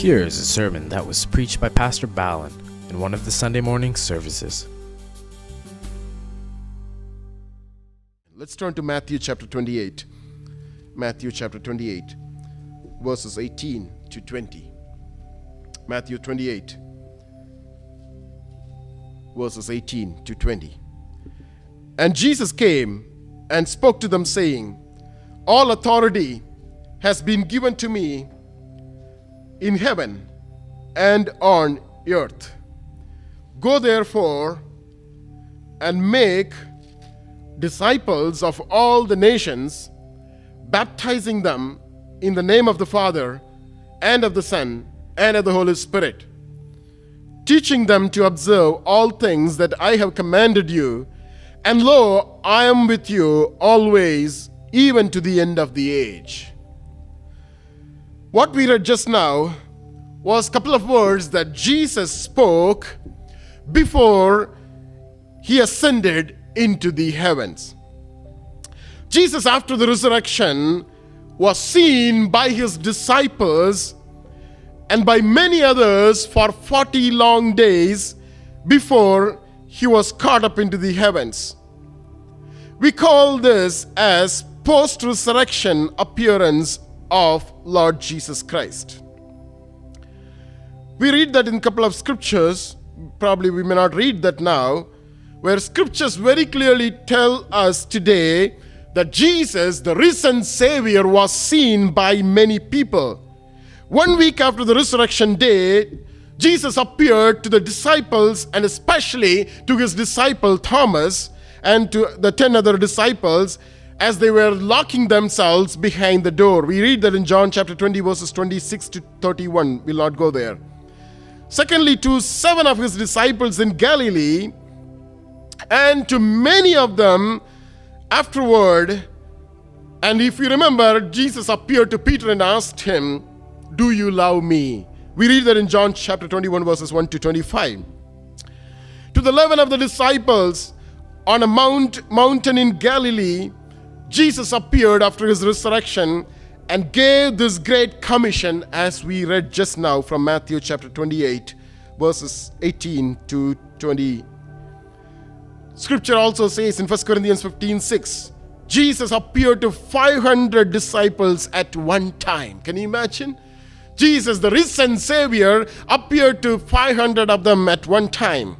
Here is a sermon that was preached by Pastor Ballin in one of the Sunday morning services. Let's turn to Matthew chapter 28. Matthew chapter 28, verses 18 to 20. Matthew 28, verses 18 to 20. And Jesus came and spoke to them, saying, All authority has been given to me in heaven and on earth. Go therefore and make disciples of all the nations, baptizing them in the name of the Father and of the Son and of the Holy Spirit, teaching them to observe all things that I have commanded you. And lo, I am with you always, even to the end of the age. What we read just now was a couple of words that Jesus spoke before he ascended into the heavens. Jesus, after the resurrection, was seen by his disciples and by many others for 40 long days before he was caught up into the heavens. We call this as post resurrection appearance of Lord Jesus Christ. We read that in a couple of scriptures, probably we may not read that now, where scriptures very clearly tell us today that Jesus, the risen Savior, was seen by many people. One week after the resurrection day, Jesus appeared to the disciples and especially to his disciple Thomas and to the 10 other disciples as they were locking themselves behind the door. We read that in John chapter 20, verses 26 to 31. We'll not go there. Secondly, to seven of his disciples in Galilee, and to many of them afterward. And if you remember, Jesus appeared to Peter and asked him, Do you love me? We read that in John chapter 21, verses 1 to 25. To the eleven of the disciples on a mount, mountain in Galilee, Jesus appeared after his resurrection and gave this great commission as we read just now from Matthew chapter 28, verses 18 to 20. Scripture also says in 1 Corinthians 15 6, Jesus appeared to 500 disciples at one time. Can you imagine? Jesus, the risen Savior, appeared to 500 of them at one time.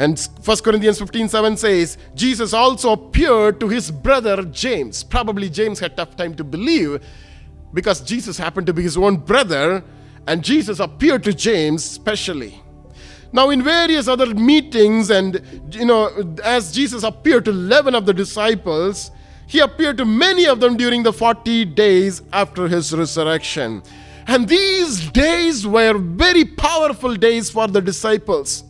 And 1 Corinthians 15 7 says, Jesus also appeared to his brother James. Probably James had tough time to believe because Jesus happened to be his own brother, and Jesus appeared to James specially. Now, in various other meetings, and you know, as Jesus appeared to 11 of the disciples, he appeared to many of them during the 40 days after his resurrection. And these days were very powerful days for the disciples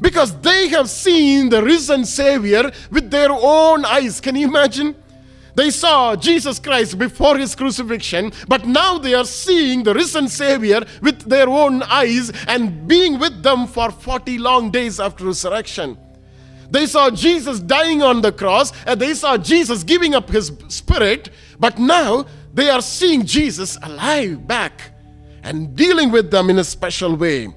because they have seen the risen Savior with their own eyes. Can you imagine? They saw Jesus Christ before his crucifixion, but now they are seeing the risen Savior with their own eyes and being with them for 40 long days after resurrection. They saw Jesus dying on the cross and they saw Jesus giving up his spirit, but now they are seeing Jesus alive back and dealing with them in a special way.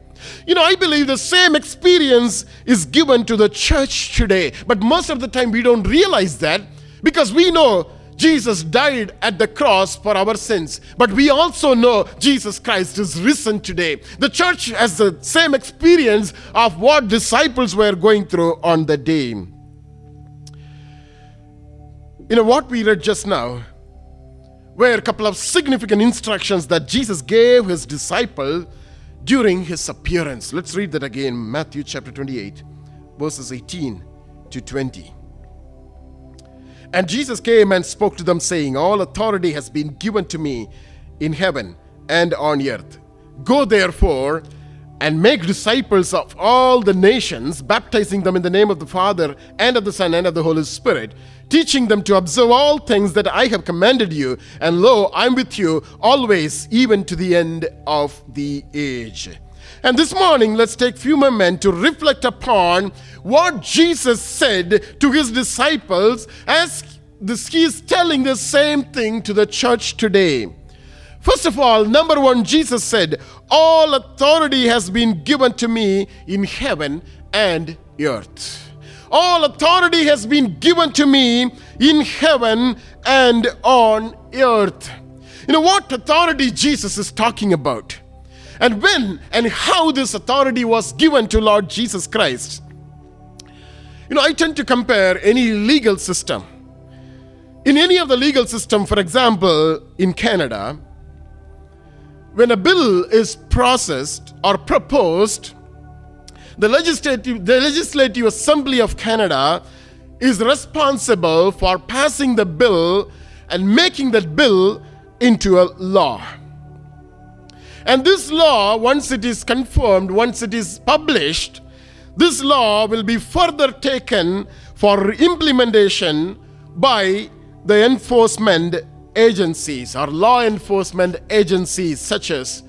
You know, I believe the same experience is given to the church today, but most of the time we don't realize that because we know Jesus died at the cross for our sins, but we also know Jesus Christ is risen today. The church has the same experience of what disciples were going through on the day. You know, what we read just now were a couple of significant instructions that Jesus gave his disciple during his appearance. Let's read that again Matthew chapter 28, verses 18 to 20. And Jesus came and spoke to them, saying, All authority has been given to me in heaven and on earth. Go therefore and make disciples of all the nations, baptizing them in the name of the Father and of the Son and of the Holy Spirit, teaching them to observe all things that I have commanded you. And lo, I'm with you always, even to the end of the age. And this morning, let's take a few moments to reflect upon what Jesus said to his disciples as this, he is telling the same thing to the church today. First of all, number one, Jesus said, All authority has been given to me in heaven and earth. All authority has been given to me in heaven and on earth. You know what authority Jesus is talking about? And when and how this authority was given to Lord Jesus Christ. You know, I tend to compare any legal system. In any of the legal system, for example, in Canada, when a bill is processed or proposed, the legislative, the legislative assembly of Canada is responsible for passing the bill and making that bill into a law. And this law, once it is confirmed, once it is published, this law will be further taken for implementation by the enforcement agencies or law enforcement agencies such as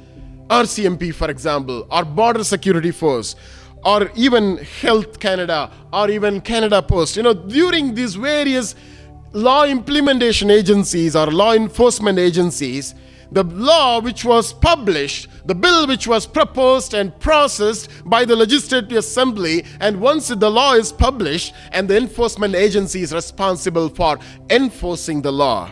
RCMP, for example, or Border Security Force, or even Health Canada, or even Canada Post. You know, during these various law implementation agencies or law enforcement agencies, the law which was published, the bill which was proposed and processed by the Legislative Assembly, and once the law is published, and the enforcement agency is responsible for enforcing the law.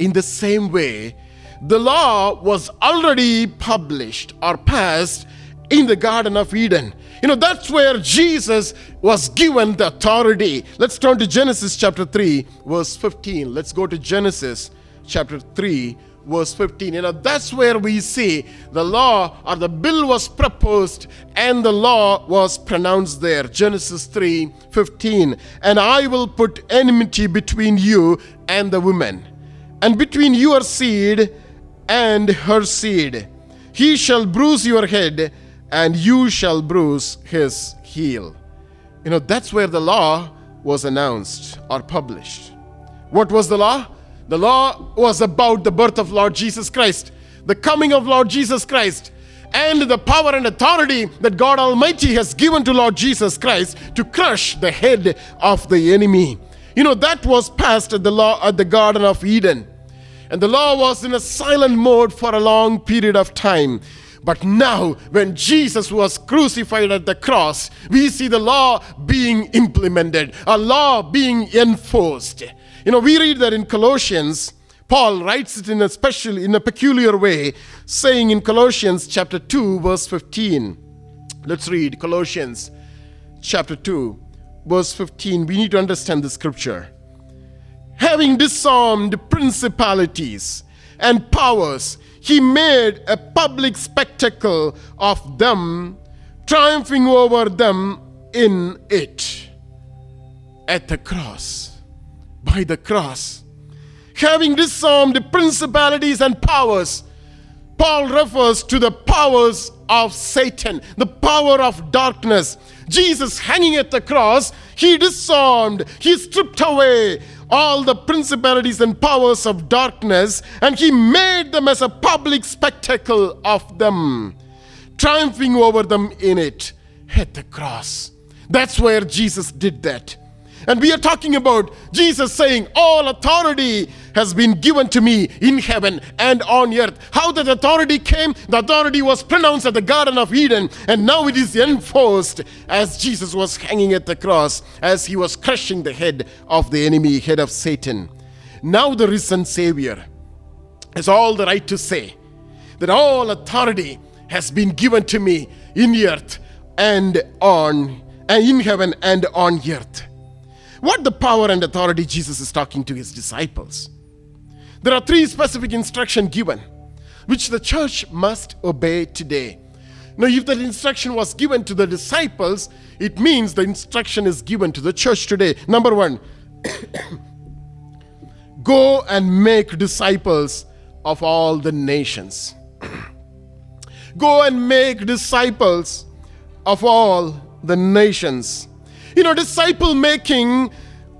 In the same way, the law was already published or passed in the Garden of Eden. You know, that's where Jesus was given the authority. Let's turn to Genesis chapter 3, verse 15. Let's go to Genesis chapter 3, verse 15. You know, that's where we see the law or the bill was proposed and the law was pronounced there. Genesis 3, 15. And I will put enmity between you and the woman, and between your seed and her seed. He shall bruise your head and you shall bruise his heel. You know, that's where the law was announced or published. What was the law? The law was about the birth of Lord Jesus Christ, the coming of Lord Jesus Christ, and the power and authority that God Almighty has given to Lord Jesus Christ to crush the head of the enemy. You know, that was passed at the law at the Garden of Eden. And the law was in a silent mode for a long period of time. But now, when Jesus was crucified at the cross, we see the law being implemented, a law being enforced. You know, we read that in Colossians, Paul writes it in a special, in a peculiar way, saying in Colossians chapter 2, verse 15. Let's read Colossians chapter 2, verse 15. We need to understand the scripture. Having disarmed principalities and powers, he made a public spectacle of them, triumphing over them in it. At the cross, by the cross, having disarmed the principalities and powers, Paul refers to the powers of Satan, the power of darkness. Jesus hanging at the cross, he disarmed, he stripped away all the principalities and powers of darkness, and he made them as a public spectacle of them, triumphing over them in it at the cross. That's where Jesus did that. And we are talking about Jesus saying, All authority has been given to me in heaven and on earth. How that authority came, the authority was pronounced at the Garden of Eden, and now it is enforced as Jesus was hanging at the cross, as he was crushing the head of the enemy, head of Satan. Now the risen Savior has all the right to say that all authority has been given to me in earth and on and in heaven and on earth. What the power and authority Jesus is talking to his disciples? There are three specific instructions given, which the church must obey today. Now, if that instruction was given to the disciples, it means the instruction is given to the church today. Number one, go and make disciples of all the nations. go and make disciples of all the nations. You know, disciple making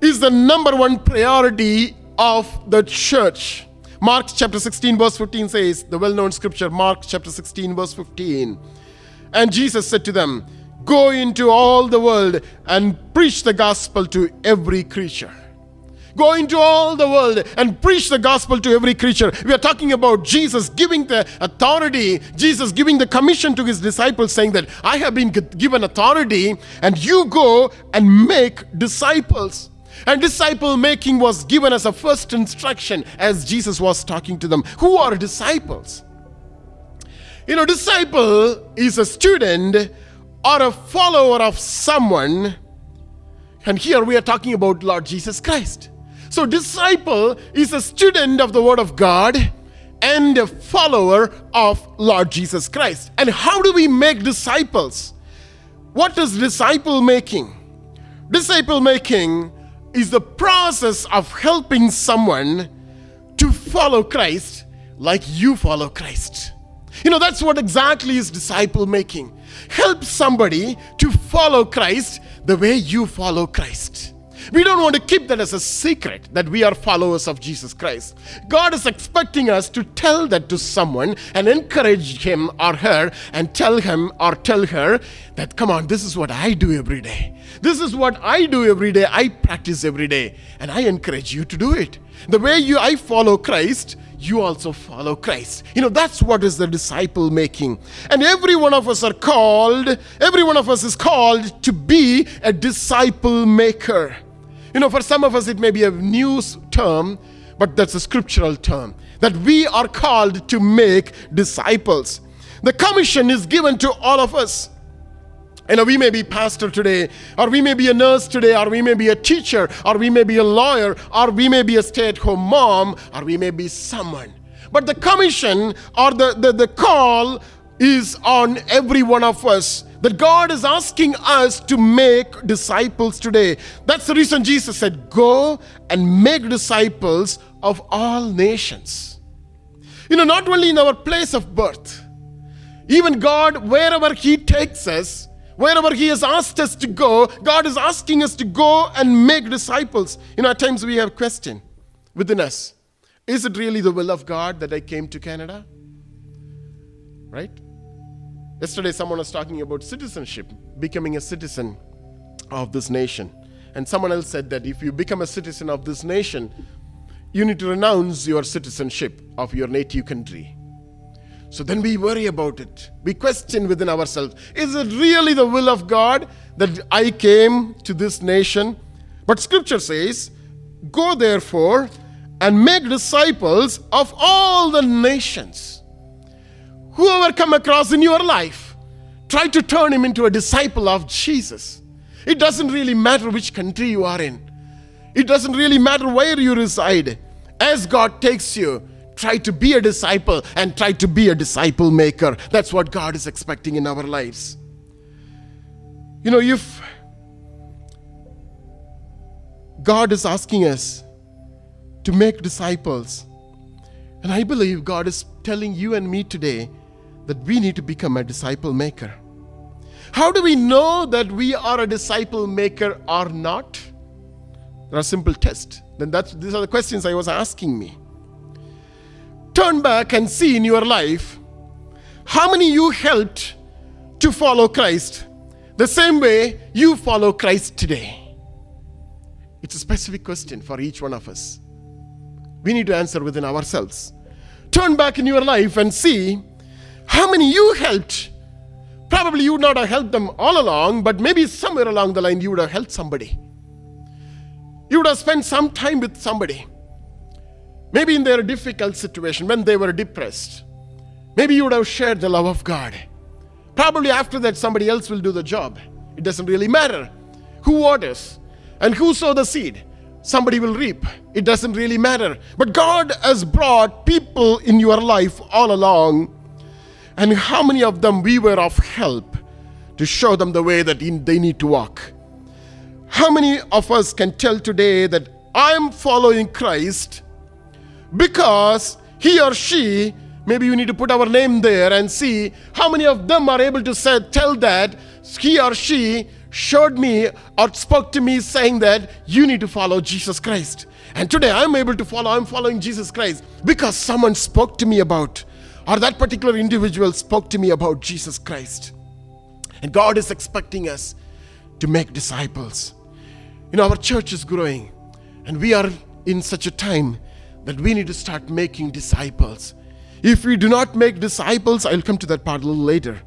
is the number one priority of the church. Mark chapter 16, verse 15 says, the well known scripture, Mark chapter 16, verse 15. And Jesus said to them, Go into all the world and preach the gospel to every creature. Go into all the world and preach the gospel to every creature. We are talking about Jesus giving the authority, Jesus giving the commission to his disciples, saying that I have been given authority, and you go and make disciples. And disciple making was given as a first instruction as Jesus was talking to them. Who are disciples? You know, disciple is a student or a follower of someone. And here we are talking about Lord Jesus Christ. So, disciple is a student of the Word of God and a follower of Lord Jesus Christ. And how do we make disciples? What is disciple making? Disciple making is the process of helping someone to follow Christ like you follow Christ. You know, that's what exactly is disciple making. Help somebody to follow Christ the way you follow Christ. We don't want to keep that as a secret that we are followers of Jesus Christ. God is expecting us to tell that to someone and encourage him or her and tell him or tell her that, come on, this is what I do every day. This is what I do every day. I practice every day. And I encourage you to do it. The way you I follow Christ, you also follow Christ. You know, that's what is the disciple making. And every one of us are called, every one of us is called to be a disciple maker. You know, for some of us, it may be a new term, but that's a scriptural term that we are called to make disciples. The commission is given to all of us. You know, we may be pastor today, or we may be a nurse today, or we may be a teacher, or we may be a lawyer, or we may be a stay-at-home mom, or we may be someone. But the commission or the, the, the call is on every one of us that God is asking us to make disciples today. That's the reason Jesus said, Go and make disciples of all nations. You know, not only in our place of birth, even God, wherever He takes us, wherever He has asked us to go, God is asking us to go and make disciples. You know, at times we have question within us Is it really the will of God that I came to Canada? Right? Yesterday, someone was talking about citizenship, becoming a citizen of this nation. And someone else said that if you become a citizen of this nation, you need to renounce your citizenship of your native country. So then we worry about it. We question within ourselves is it really the will of God that I came to this nation? But scripture says, Go therefore and make disciples of all the nations whoever come across in your life, try to turn him into a disciple of Jesus. It doesn't really matter which country you are in. It doesn't really matter where you reside. As God takes you, try to be a disciple and try to be a disciple maker. That's what God is expecting in our lives. You know, if God is asking us to make disciples, and I believe God is telling you and me today that we need to become a disciple maker. How do we know that we are a disciple maker or not? There are simple tests. Then that's, these are the questions I was asking me. Turn back and see in your life how many you helped to follow Christ the same way you follow Christ today. It's a specific question for each one of us. We need to answer within ourselves. Turn back in your life and see how many you helped? Probably you would not have helped them all along, but maybe somewhere along the line you would have helped somebody. You would have spent some time with somebody. Maybe in their difficult situation when they were depressed. Maybe you would have shared the love of God. Probably after that, somebody else will do the job. It doesn't really matter who waters and who sow the seed. Somebody will reap. It doesn't really matter. But God has brought people in your life all along and how many of them we were of help to show them the way that they need to walk? How many of us can tell today that I'm following Christ because he or she, maybe you need to put our name there and see how many of them are able to say, tell that he or she showed me or spoke to me saying that you need to follow Jesus Christ. And today I'm able to follow, I'm following Jesus Christ because someone spoke to me about or that particular individual spoke to me about Jesus Christ. And God is expecting us to make disciples. You know, our church is growing. And we are in such a time that we need to start making disciples. If we do not make disciples, I'll come to that part a little later.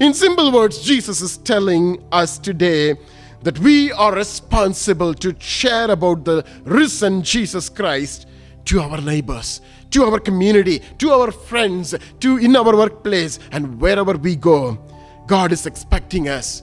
In simple words, Jesus is telling us today that we are responsible to share about the risen Jesus Christ to our neighbors, to our community, to our friends, to in our workplace and wherever we go. God is expecting us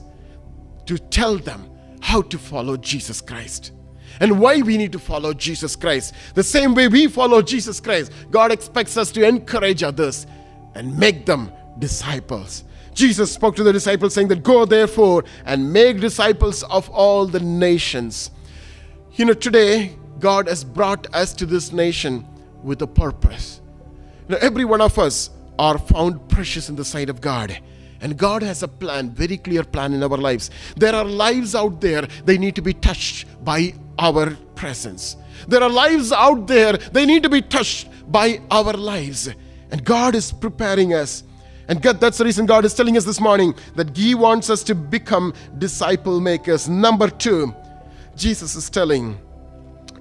to tell them how to follow Jesus Christ and why we need to follow Jesus Christ. The same way we follow Jesus Christ, God expects us to encourage others and make them disciples. Jesus spoke to the disciples saying that go therefore and make disciples of all the nations. You know, today God has brought us to this nation with a purpose. You know, every one of us are found precious in the sight of God. And God has a plan, very clear plan in our lives. There are lives out there, they need to be touched by our presence. There are lives out there, they need to be touched by our lives. And God is preparing us. And God, that's the reason God is telling us this morning that He wants us to become disciple makers. Number two, Jesus is telling,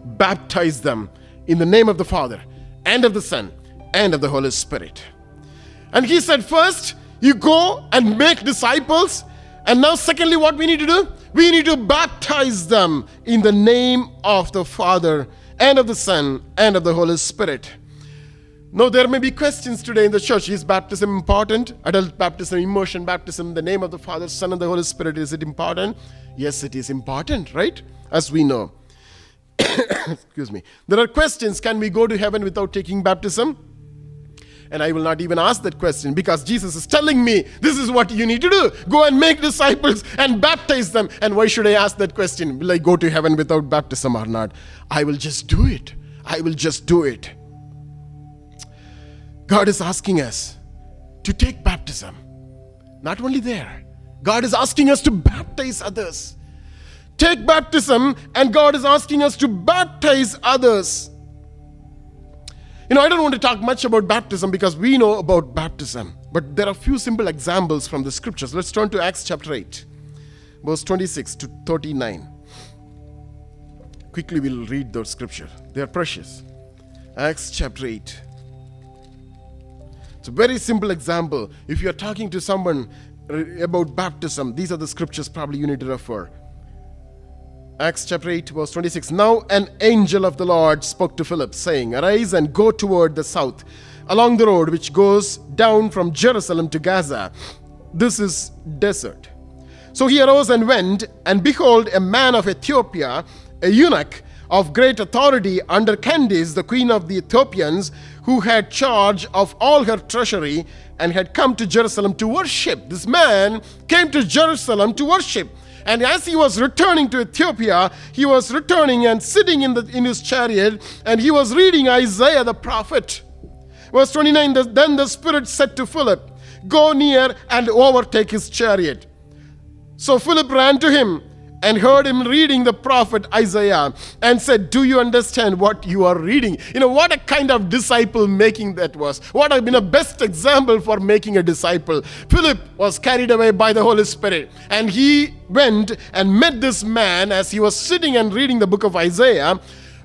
baptize them in the name of the Father and of the Son and of the Holy Spirit. And He said, first, you go and make disciples. And now, secondly, what we need to do? We need to baptize them in the name of the Father and of the Son and of the Holy Spirit. Now, there may be questions today in the church. Is baptism important? Adult baptism, immersion baptism, the name of the Father, Son, and the Holy Spirit, is it important? Yes, it is important, right? As we know. Excuse me. There are questions can we go to heaven without taking baptism? And I will not even ask that question because Jesus is telling me this is what you need to do. Go and make disciples and baptize them. And why should I ask that question? Will I go to heaven without baptism or not? I will just do it. I will just do it. God is asking us to take baptism. Not only there, God is asking us to baptize others. Take baptism, and God is asking us to baptize others. You know, I don't want to talk much about baptism because we know about baptism, but there are a few simple examples from the scriptures. Let's turn to Acts chapter 8, verse 26 to 39. Quickly, we'll read those scripture. They are precious. Acts chapter 8. It's a very simple example. If you're talking to someone about baptism, these are the scriptures probably you need to refer. Acts chapter 8, verse 26. Now an angel of the Lord spoke to Philip, saying, Arise and go toward the south, along the road which goes down from Jerusalem to Gaza. This is desert. So he arose and went, and behold, a man of Ethiopia, a eunuch of great authority under Candace, the queen of the Ethiopians, who had charge of all her treasury and had come to Jerusalem to worship. This man came to Jerusalem to worship. And as he was returning to Ethiopia, he was returning and sitting in, the, in his chariot, and he was reading Isaiah the prophet. Verse 29 Then the Spirit said to Philip, Go near and overtake his chariot. So Philip ran to him and heard him reading the prophet Isaiah and said, Do you understand what you are reading? You know, what a kind of disciple making that was. What have been a best example for making a disciple. Philip was carried away by the Holy Spirit and he went and met this man as he was sitting and reading the book of Isaiah.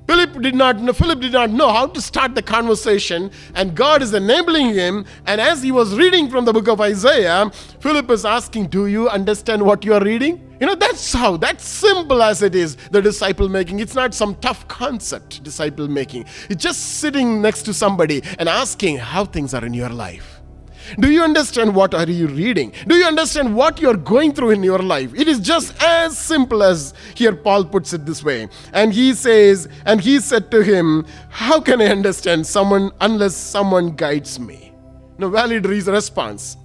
Philip did not know, Philip did not know how to start the conversation, and God is enabling him. And as he was reading from the book of Isaiah, Philip is asking, Do you understand what you are reading? You know, that's how, that's simple as it is, the disciple making. It's not some tough concept, disciple making. It's just sitting next to somebody and asking how things are in your life. Do you understand what are you reading? Do you understand what you're going through in your life? It is just as simple as here Paul puts it this way. And he says, and he said to him, How can I understand someone unless someone guides me? No valid response.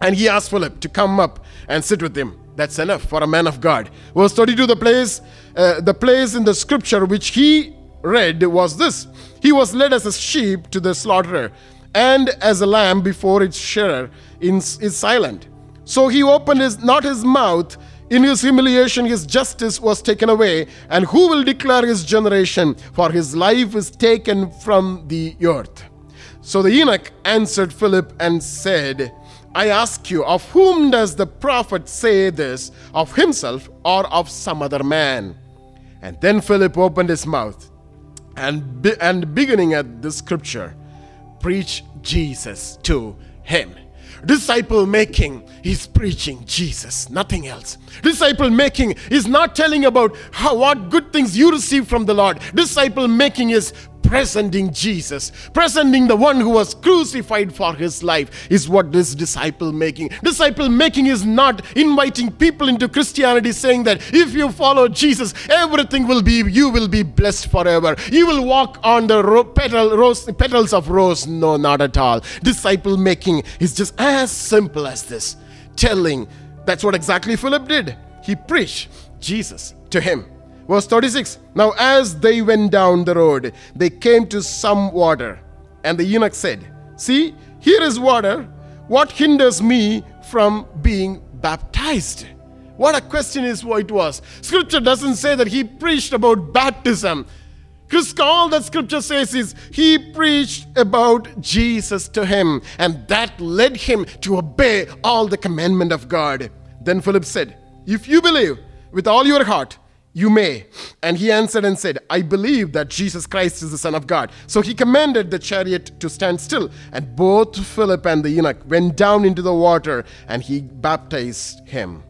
And he asked Philip to come up and sit with him. That's enough for a man of God. Verse 32, the place, uh, the place in the scripture which he read was this. He was led as a sheep to the slaughterer and as a lamb before its shearer is silent. So he opened his, not his mouth. In his humiliation, his justice was taken away. And who will declare his generation? For his life is taken from the earth. So the eunuch answered Philip and said, I ask you, of whom does the prophet say this? Of himself or of some other man? And then Philip opened his mouth and, be- and beginning at the scripture, preach Jesus to him. Disciple making is preaching Jesus, nothing else. Disciple making is not telling about how what good things you receive from the Lord. Disciple making is presenting Jesus, presenting the one who was crucified for his life, is what this disciple making. Disciple making is not inviting people into Christianity saying that if you follow Jesus, everything will be, you will be blessed forever. You will walk on the ro- petal, rose, petals of rose. No, not at all. Disciple making is just as simple as this telling. That's what exactly Philip did. He preached Jesus to him. Verse 36 Now, as they went down the road, they came to some water. And the eunuch said, See, here is water. What hinders me from being baptized? What a question is what it was. Scripture doesn't say that he preached about baptism. Because all that scripture says is he preached about Jesus to him, and that led him to obey all the commandment of God. Then Philip said, If you believe with all your heart, you may. And he answered and said, I believe that Jesus Christ is the Son of God. So he commanded the chariot to stand still. And both Philip and the eunuch went down into the water, and he baptized him.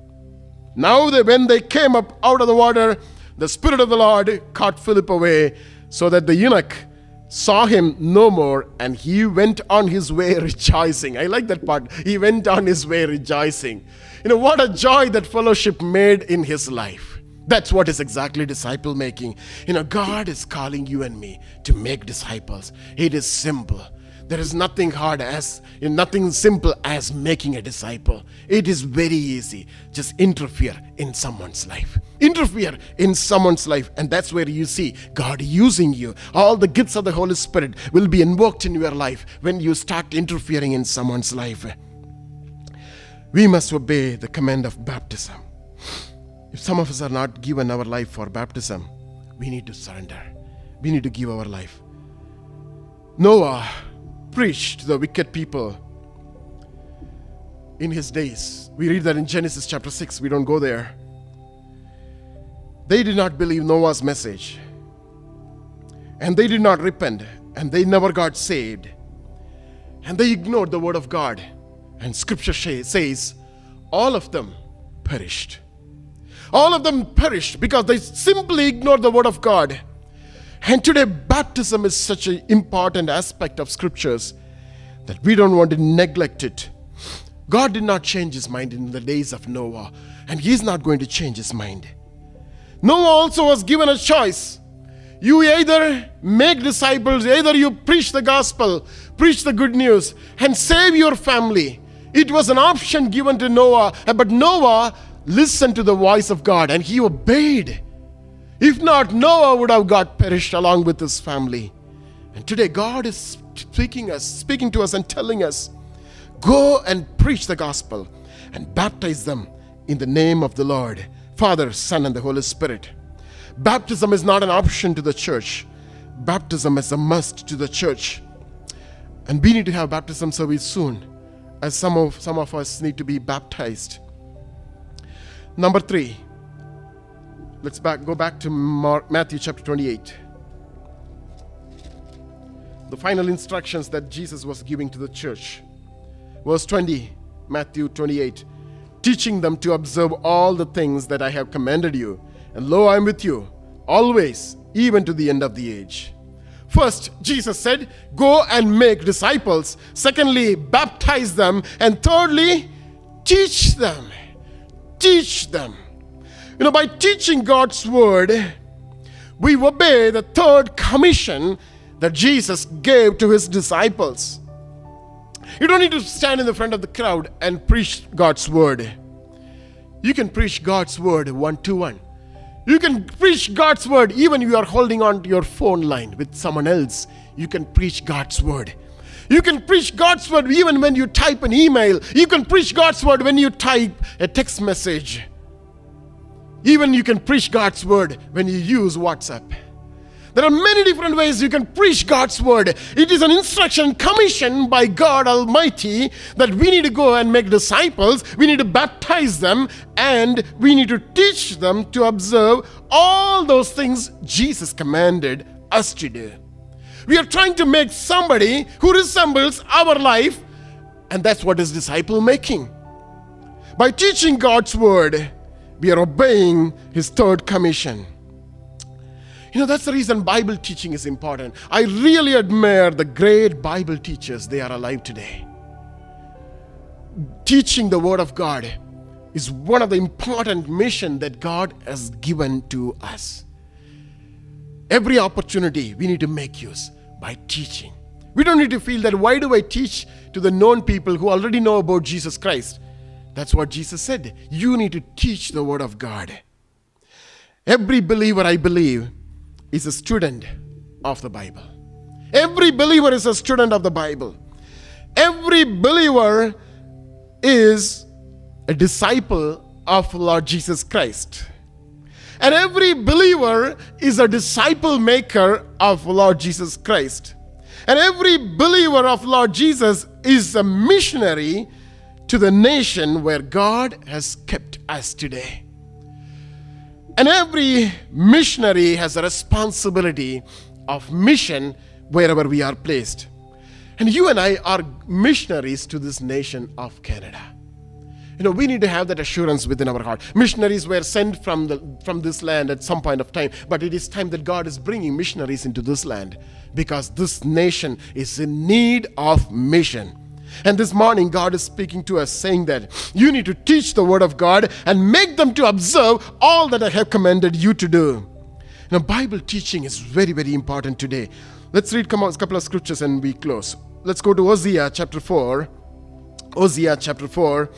Now, they, when they came up out of the water, the Spirit of the Lord caught Philip away, so that the eunuch saw him no more, and he went on his way rejoicing. I like that part. He went on his way rejoicing. You know, what a joy that fellowship made in his life. That's what is exactly disciple making. You know, God is calling you and me to make disciples. It is simple. There is nothing hard as nothing simple as making a disciple. It is very easy. Just interfere in someone's life. Interfere in someone's life, and that's where you see God using you. All the gifts of the Holy Spirit will be invoked in your life when you start interfering in someone's life. We must obey the command of baptism. If some of us are not given our life for baptism, we need to surrender. We need to give our life. Noah preached to the wicked people in his days. We read that in Genesis chapter 6. We don't go there. They did not believe Noah's message. And they did not repent. And they never got saved. And they ignored the word of God. And scripture says, all of them perished. All of them perished because they simply ignored the word of God. And today, baptism is such an important aspect of scriptures that we don't want to neglect it. God did not change his mind in the days of Noah, and he's not going to change his mind. Noah also was given a choice. You either make disciples, either you preach the gospel, preach the good news, and save your family. It was an option given to Noah, but Noah listened to the voice of God and he obeyed. If not, Noah would have got perished along with his family. And today God is speaking us, speaking to us and telling us, go and preach the gospel and baptize them in the name of the Lord, Father, Son, and the Holy Spirit. Baptism is not an option to the church. Baptism is a must to the church. And we need to have baptism service soon, as some of some of us need to be baptized. Number three, let's back, go back to Mark, Matthew chapter 28. The final instructions that Jesus was giving to the church. Verse 20, Matthew 28 teaching them to observe all the things that I have commanded you. And lo, I am with you always, even to the end of the age. First, Jesus said, Go and make disciples. Secondly, baptize them. And thirdly, teach them. Teach them. You know, by teaching God's word, we obey the third commission that Jesus gave to his disciples. You don't need to stand in the front of the crowd and preach God's word. You can preach God's word one to one. You can preach God's word even if you are holding on to your phone line with someone else. You can preach God's word. You can preach God's word even when you type an email. You can preach God's word when you type a text message. Even you can preach God's word when you use WhatsApp. There are many different ways you can preach God's word. It is an instruction commissioned by God Almighty that we need to go and make disciples, we need to baptize them, and we need to teach them to observe all those things Jesus commanded us to do. We are trying to make somebody who resembles our life, and that's what is disciple making. By teaching God's word, we are obeying his third commission. You know, that's the reason Bible teaching is important. I really admire the great Bible teachers, they are alive today. Teaching the Word of God is one of the important mission that God has given to us. Every opportunity we need to make use by teaching. We don't need to feel that why do I teach to the known people who already know about Jesus Christ? That's what Jesus said. You need to teach the Word of God. Every believer, I believe, is a student of the Bible. Every believer is a student of the Bible. Every believer is a disciple of Lord Jesus Christ. And every believer is a disciple maker of Lord Jesus Christ. And every believer of Lord Jesus is a missionary to the nation where God has kept us today. And every missionary has a responsibility of mission wherever we are placed. And you and I are missionaries to this nation of Canada. You know, we need to have that assurance within our heart. Missionaries were sent from, the, from this land at some point of time, but it is time that God is bringing missionaries into this land because this nation is in need of mission. And this morning, God is speaking to us saying that you need to teach the Word of God and make them to observe all that I have commanded you to do. Now, Bible teaching is very, very important today. Let's read a couple of scriptures and we close. Let's go to Hosea chapter 4. Hosea chapter 4.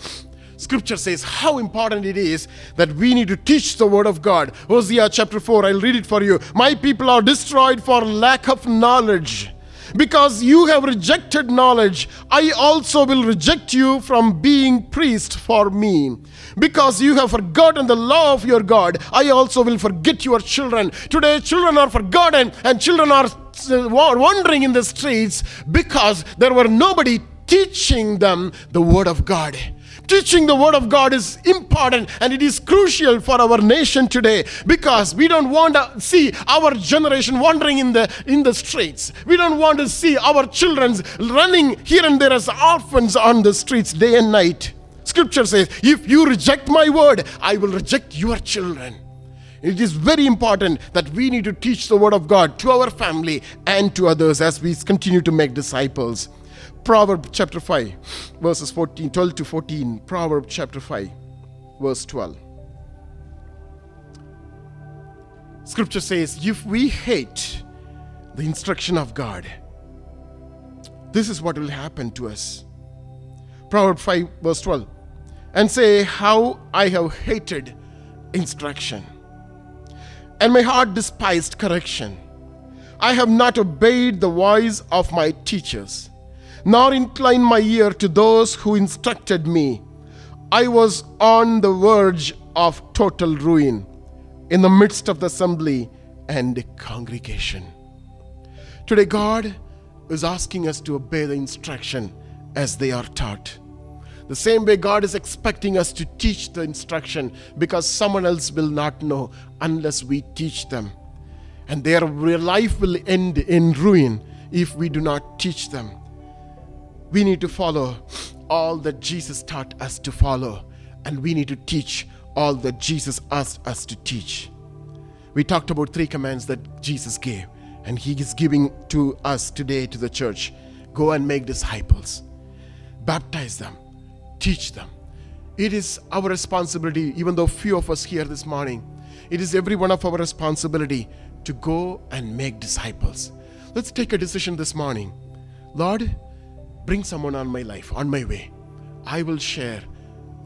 Scripture says how important it is that we need to teach the Word of God. Hosea chapter 4, I'll read it for you. My people are destroyed for lack of knowledge. Because you have rejected knowledge, I also will reject you from being priest for me. Because you have forgotten the law of your God, I also will forget your children. Today, children are forgotten and children are uh, wandering in the streets because there were nobody teaching them the Word of God teaching the word of God is important and it is crucial for our nation today because we don't want to see our generation wandering in the in the streets. We don't want to see our children running here and there as orphans on the streets day and night. Scripture says, if you reject my word, I will reject your children. It is very important that we need to teach the word of God to our family and to others as we continue to make disciples. Proverbs chapter 5, verses 14, 12 to 14. Proverbs chapter 5, verse 12. Scripture says, If we hate the instruction of God, this is what will happen to us. Proverbs 5, verse 12. And say, How I have hated instruction, and my heart despised correction. I have not obeyed the voice of my teachers nor incline my ear to those who instructed me. I was on the verge of total ruin in the midst of the assembly and congregation. Today, God is asking us to obey the instruction as they are taught. The same way God is expecting us to teach the instruction because someone else will not know unless we teach them. And their life will end in ruin if we do not teach them we need to follow all that Jesus taught us to follow, and we need to teach all that Jesus asked us to teach. We talked about three commands that Jesus gave, and He is giving to us today to the church go and make disciples, baptize them, teach them. It is our responsibility, even though few of us here this morning, it is every one of our responsibility to go and make disciples. Let's take a decision this morning. Lord, bring someone on my life, on my way, I will share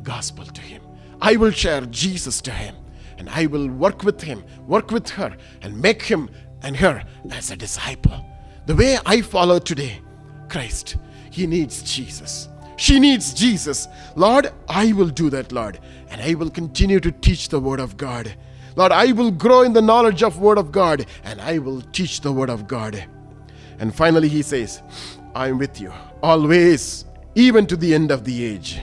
gospel to him. I will share Jesus to him. And I will work with him, work with her, and make him and her as a disciple. The way I follow today, Christ, he needs Jesus. She needs Jesus. Lord, I will do that, Lord. And I will continue to teach the word of God. Lord, I will grow in the knowledge of word of God and I will teach the word of God. And finally he says, I am with you always, even to the end of the age.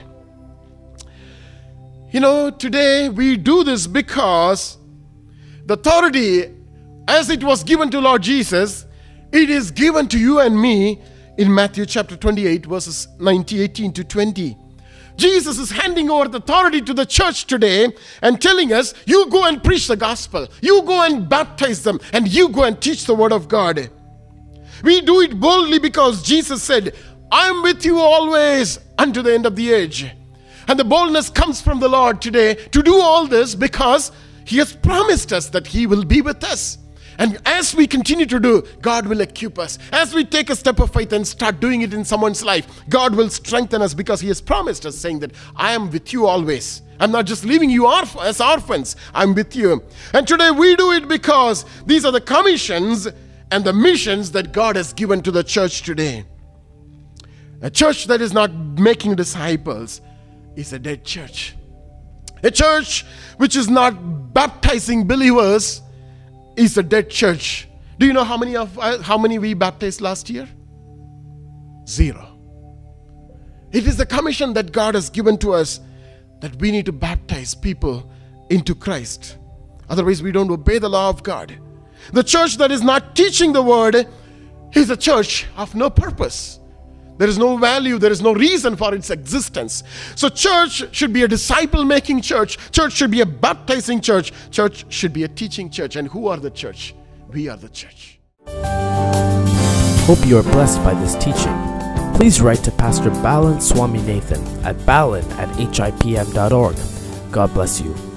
You know, today we do this because the authority as it was given to Lord Jesus, it is given to you and me in Matthew chapter 28, verses 19, 18 to 20. Jesus is handing over the authority to the church today and telling us, You go and preach the gospel, you go and baptize them, and you go and teach the word of God. We do it boldly because Jesus said, I am with you always unto the end of the age. And the boldness comes from the Lord today to do all this because He has promised us that He will be with us. And as we continue to do, God will equip us. As we take a step of faith and start doing it in someone's life, God will strengthen us because He has promised us, saying that I am with you always. I'm not just leaving you as orphans, I'm with you. And today we do it because these are the commissions and the missions that God has given to the church today. A church that is not making disciples is a dead church. A church which is not baptizing believers is a dead church. Do you know how many of uh, how many we baptized last year? Zero. It is the commission that God has given to us that we need to baptize people into Christ. Otherwise, we don't obey the law of God. The church that is not teaching the word is a church of no purpose. There is no value, there is no reason for its existence. So, church should be a disciple making church. Church should be a baptizing church. Church should be a teaching church. And who are the church? We are the church. Hope you are blessed by this teaching. Please write to Pastor Balan Swami Nathan at balan at hipm.org. God bless you.